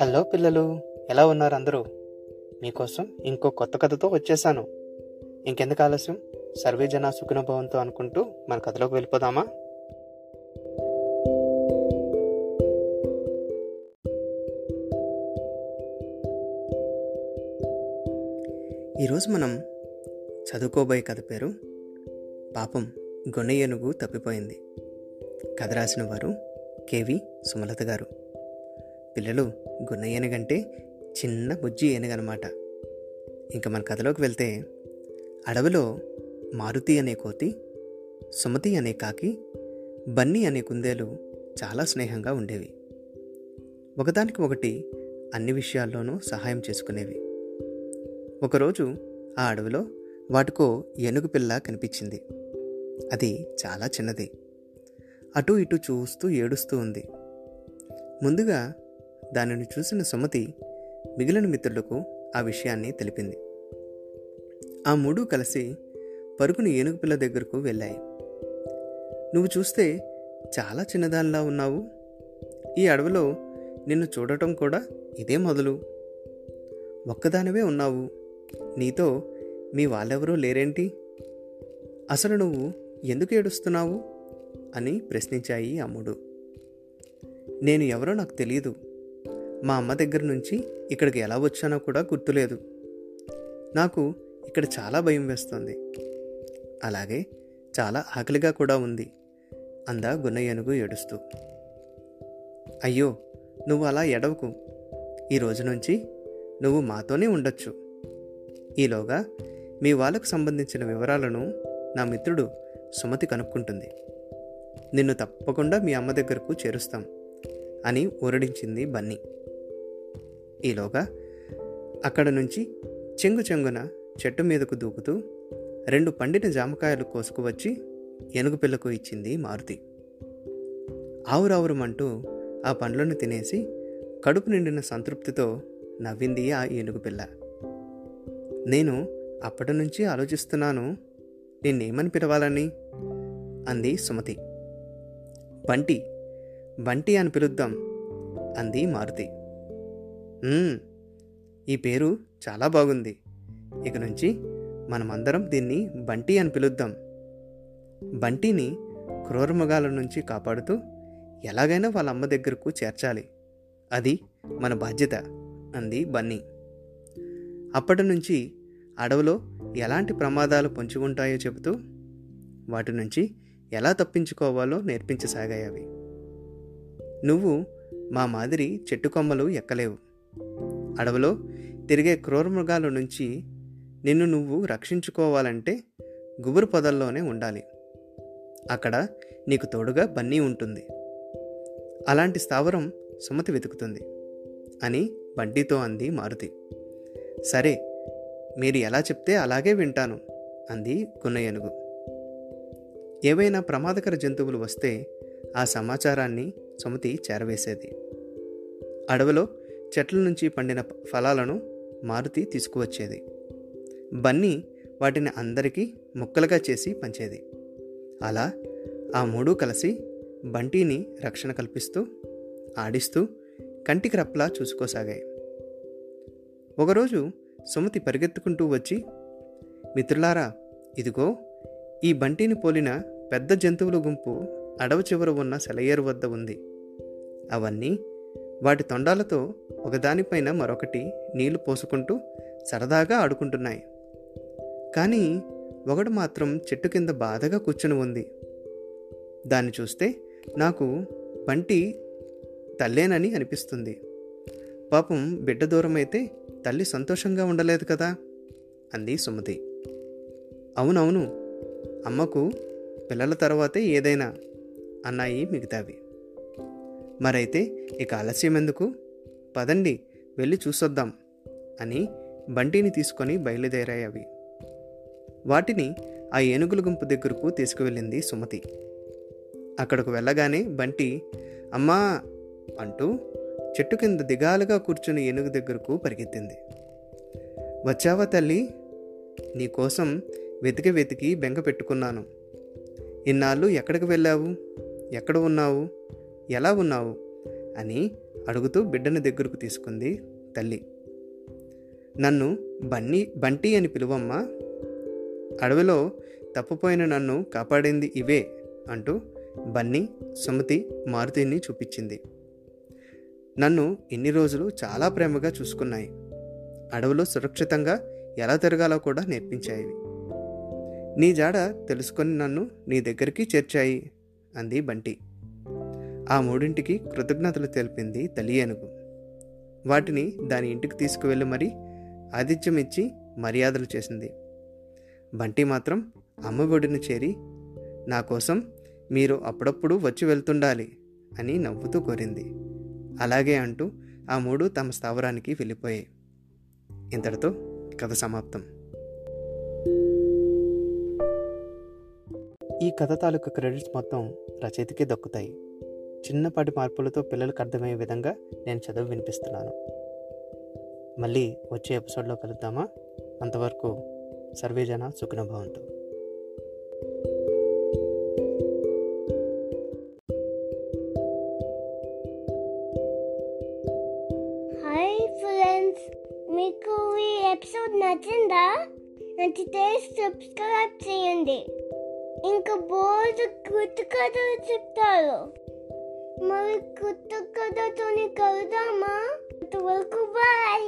Hello పిల్లలు ఎలా ఉన్నారు అందరూ? మీకోసం ఇంకో కొత్త కథతో వచ్చేసాను. ఇంకెందుకు ఆలస్యం? సర్వే జన సుఖనుభవంతో అనుకుంటూ మన కథలోకి వెళ్ళిపోదామా? ఈరోజు మనం చదువుకోబోయే కథ పేరు పాపం గొన్నె ఏనుగు తప్పిపోయింది. కథ రాసిన వారు కేవి సుమలత గారు. పిల్లలు గున్న ఏనుగంటే చిన్న బుజ్జి ఏనుగనమాట ఇంకా మన కథలోకి వెళ్తే అడవిలో మారుతి అనే కోతి సుమతి అనే కాకి బన్నీ అనే కుందేలు చాలా స్నేహంగా ఉండేవి. ఒకదానికి ఒకటి అన్ని విషయాల్లోనూ సహాయం చేసుకునేవి. ఒకరోజు ఆ అడవిలో వాటికో ఏనుగు పిల్ల కనిపించింది. అది చాలా చిన్నది. అటు ఇటు చూస్తూ ఏడుస్తూ ఉంది. ముందుగా దానిని చూసిన సుమతి మిగిలిన మిత్రులకు ఆ విషయాన్ని తెలిపింది. ఆ మూడు కలిసి పరుగుని ఏనుగు పిల్ల దగ్గరకు వెళ్ళాయి. నువ్వు చూస్తే చాలా చిన్నదానిలా ఉన్నావు. ఈ అడవిలో నిన్ను చూడటం కూడా ఇదే మొదలు. ఒక్కదానివే ఉన్నావు. నీతో మీ వాళ్ళెవరూ లేరేంటి? అసలు నువ్వు ఎందుకు ఏడుస్తున్నావు? అని ప్రశ్నించాయి అమ్ముడు నేను ఎవరో నాకు తెలియదు మా అమ్మ దగ్గర నుంచి ఇక్కడికి ఎలా వచ్చానో కూడా గుర్తులేదు. నాకు ఇక్కడ చాలా భయం వేస్తుంది. అలాగే చాలా ఆకలిగా కూడా ఉంది. అందా గున్నయ్యనుగు ఏడుస్తూ. అయ్యో నువ్వు అలా ఎడవకు ఈ రోజు నుంచి నువ్వు మాతోనే ఉండొచ్చు. ఈలోగా మీ వాళ్ళకు సంబంధించిన వివరాలను నా మిత్రుడు సుమతి కనుక్కుంటుంది. నిన్ను తప్పకుండా మీ అమ్మ దగ్గరకు చేరుస్తాం అని ఊరడించింది బన్నీ. ఈలోగా అక్కడ నుంచి చెంగు చెంగున చెట్టు మీదకు దూకుతూ రెండు పండిన జామకాయలు కోసుకువచ్చి ఏనుగు పిల్లకు ఇచ్చింది మారుతి. ఆవురావురమంటూ ఆ పండ్లను తినేసి కడుపు నిండిన సంతృప్తితో నవ్వింది ఆ ఏనుగు పిల్ల నేను అప్పటి నుంచి ఆలోచిస్తున్నాను నిన్నేమని పిలవాలని? అంది సుమతి. బంటి బంటి అని పిలుద్దాం అంది మారుతి. ఈ పేరు చాలా బాగుంది. ఇక నుంచి మనమందరం దీన్ని బంటి అని పిలుద్దాం. బంటిని క్రూరమృగాల నుంచి కాపాడుతూ ఎలాగైనా వాళ్ళ అమ్మ దగ్గరకు చేర్చాలి. అది మన బాధ్యత అంది బన్నీ. అప్పటి నుంచి అడవిలో ఎలాంటి ప్రమాదాలు పొంచుకుంటాయో చెబుతూ వాటి నుంచి ఎలా తప్పించుకోవాలో నేర్పించసాగాయి అవి. నువ్వు మా మాదిరి చెట్టు కొమ్మలు ఎక్కలేవు. అడవిలో తిరిగే క్రూరమృగాల నుంచి నిన్ను నువ్వు రక్షించుకోవాలంటే గుబురు పొదల్లోనే ఉండాలి. అక్కడ నీకు తోడుగా బన్నీ ఉంటుంది. అలాంటి స్థావరం సుమతి వెతుకుతుంది అని బండితో అంది మారుతి. సరే మీరు ఎలా చెప్తే అలాగే వింటాను అంది గున్నయనుగు ఏవైనా ప్రమాదకర జంతువులు వస్తే ఆ సమాచారాన్ని సుమతి చేరవేసేది. అడవిలో చెట్ల నుంచి పండిన ఫలాలను మారుతి తీసుకువచ్చేది. బన్నీ వాటిని అందరికీ ముక్కలుగా చేసి పంచేది. అలా ఆ మూడు కలిసి బంటిని రక్షణ కల్పిస్తూ ఆడిస్తూ కంటికి రప్పలా చూసుకోసాగాయి. ఒకరోజు సుమతి పరిగెత్తుకుంటూ వచ్చి మిత్రులారా ఇదిగో ఈ బంటిని పోలిన పెద్ద జంతువుల గుంపు అడవి చివర ఉన్న సెలయేరు వద్ద ఉంది. అవన్నీ వాటి తొండాలతో ఒకదానిపైన మరొకటి నీళ్ళు పోసుకుంటూ సరదాగా ఆడుకుంటున్నాయి. కానీ ఒకటి మాత్రం చెట్టు కింద బాధగా కూర్చుని ఉంది. దాన్ని చూస్తే నాకు బంటి తల్లేనని అనిపిస్తుంది. పాపం బిడ్డ దూరమైతే తల్లి సంతోషంగా ఉండలేదు కదా? అంది సుమతి. అవునవును అమ్మకు పిల్లల తర్వాతే ఏదైనా అన్నాయి మిగతావి. మరైతే ఇక ఆలస్యం ఎందుకు పదండి వెళ్ళి చూసొద్దాం అని బంటిని తీసుకొని బయలుదేరాయి అవి. వాటిని ఆ ఏనుగుల గుంపు దగ్గరకు తీసుకువెళ్ళింది సుమతి. అక్కడకు వెళ్ళగానే బంటి అమ్మా అంటూ చెట్టు కింద దిగాలుగా కూర్చుని ఏనుగు దగ్గరకు పరిగెత్తింది. వచ్చావా తల్లి? నీకోసం వెతికి వెతికి బెంగ పెట్టుకున్నాను. ఇన్నాళ్ళు ఎక్కడికి వెళ్ళావు? ఎక్కడ ఉన్నావు? ఎలా ఉన్నావు? అని అడుగుతూ బిడ్డను దగ్గరకు తీసుకుంది తల్లి. నన్ను బన్నీ బంటి అని పిలువమ్మా. అడవిలో తప్పుపోయిన నన్ను కాపాడింది ఇవే అంటూ బన్నీ సుమతి మారుతిని చూపించింది. నన్ను ఇన్ని రోజులు చాలా ప్రేమగా చూసుకున్నాయి. అడవిలో సురక్షితంగా ఎలా తిరగాలో కూడా నేర్పించాయి. నీ జాడ తెలుసుకొని నన్ను నీ దగ్గరికి చేర్చాయి అంది బంటి. ఆ మూడింటికి కృతజ్ఞతలు తెలిపింది తల్లి ఏనుగు. వాటిని దాని ఇంటికి తీసుకువెళ్ళి మరీ ఆతిథ్యం ఇచ్చి మర్యాదలు చేసింది. బంటి మాత్రం అమ్మ ఒడిని చేరి నా కోసం మీరు అప్పుడప్పుడు వచ్చి వెళ్తుండాలి అని నవ్వుతూ కోరింది. అలాగే అంటూ ఆ మూడు తమ స్థావరానికి వెళ్ళిపోయాయి. ఇంతటితో కథ సమాప్తం. ఈ కథ తాలూకు క్రెడిట్స్ మొత్తం రచయితకే దక్కుతాయి. చిన్నపాటి మార్పులతో పిల్లలకు అర్థమయ్యే విధంగా నేను చదువు వినిపిస్తున్నాను. మళ్ళీ వచ్చే ఎపిసోడ్లో కలుద్దామా? అంతవరకు సర్వేజన సుఖనుభవంతో. హాయ్ ఫ్రెండ్స్ మీకు ఈ ఎపిసోడ్ నచ్చిందా? నచ్చితే సబ్స్క్రైబ్ చేయండి. ఇంకా బోర్డు కొత్త కథలు చెప్తారు. మరి కొత్త కథతోని కలుద్దామా అంతవరకు బాయ్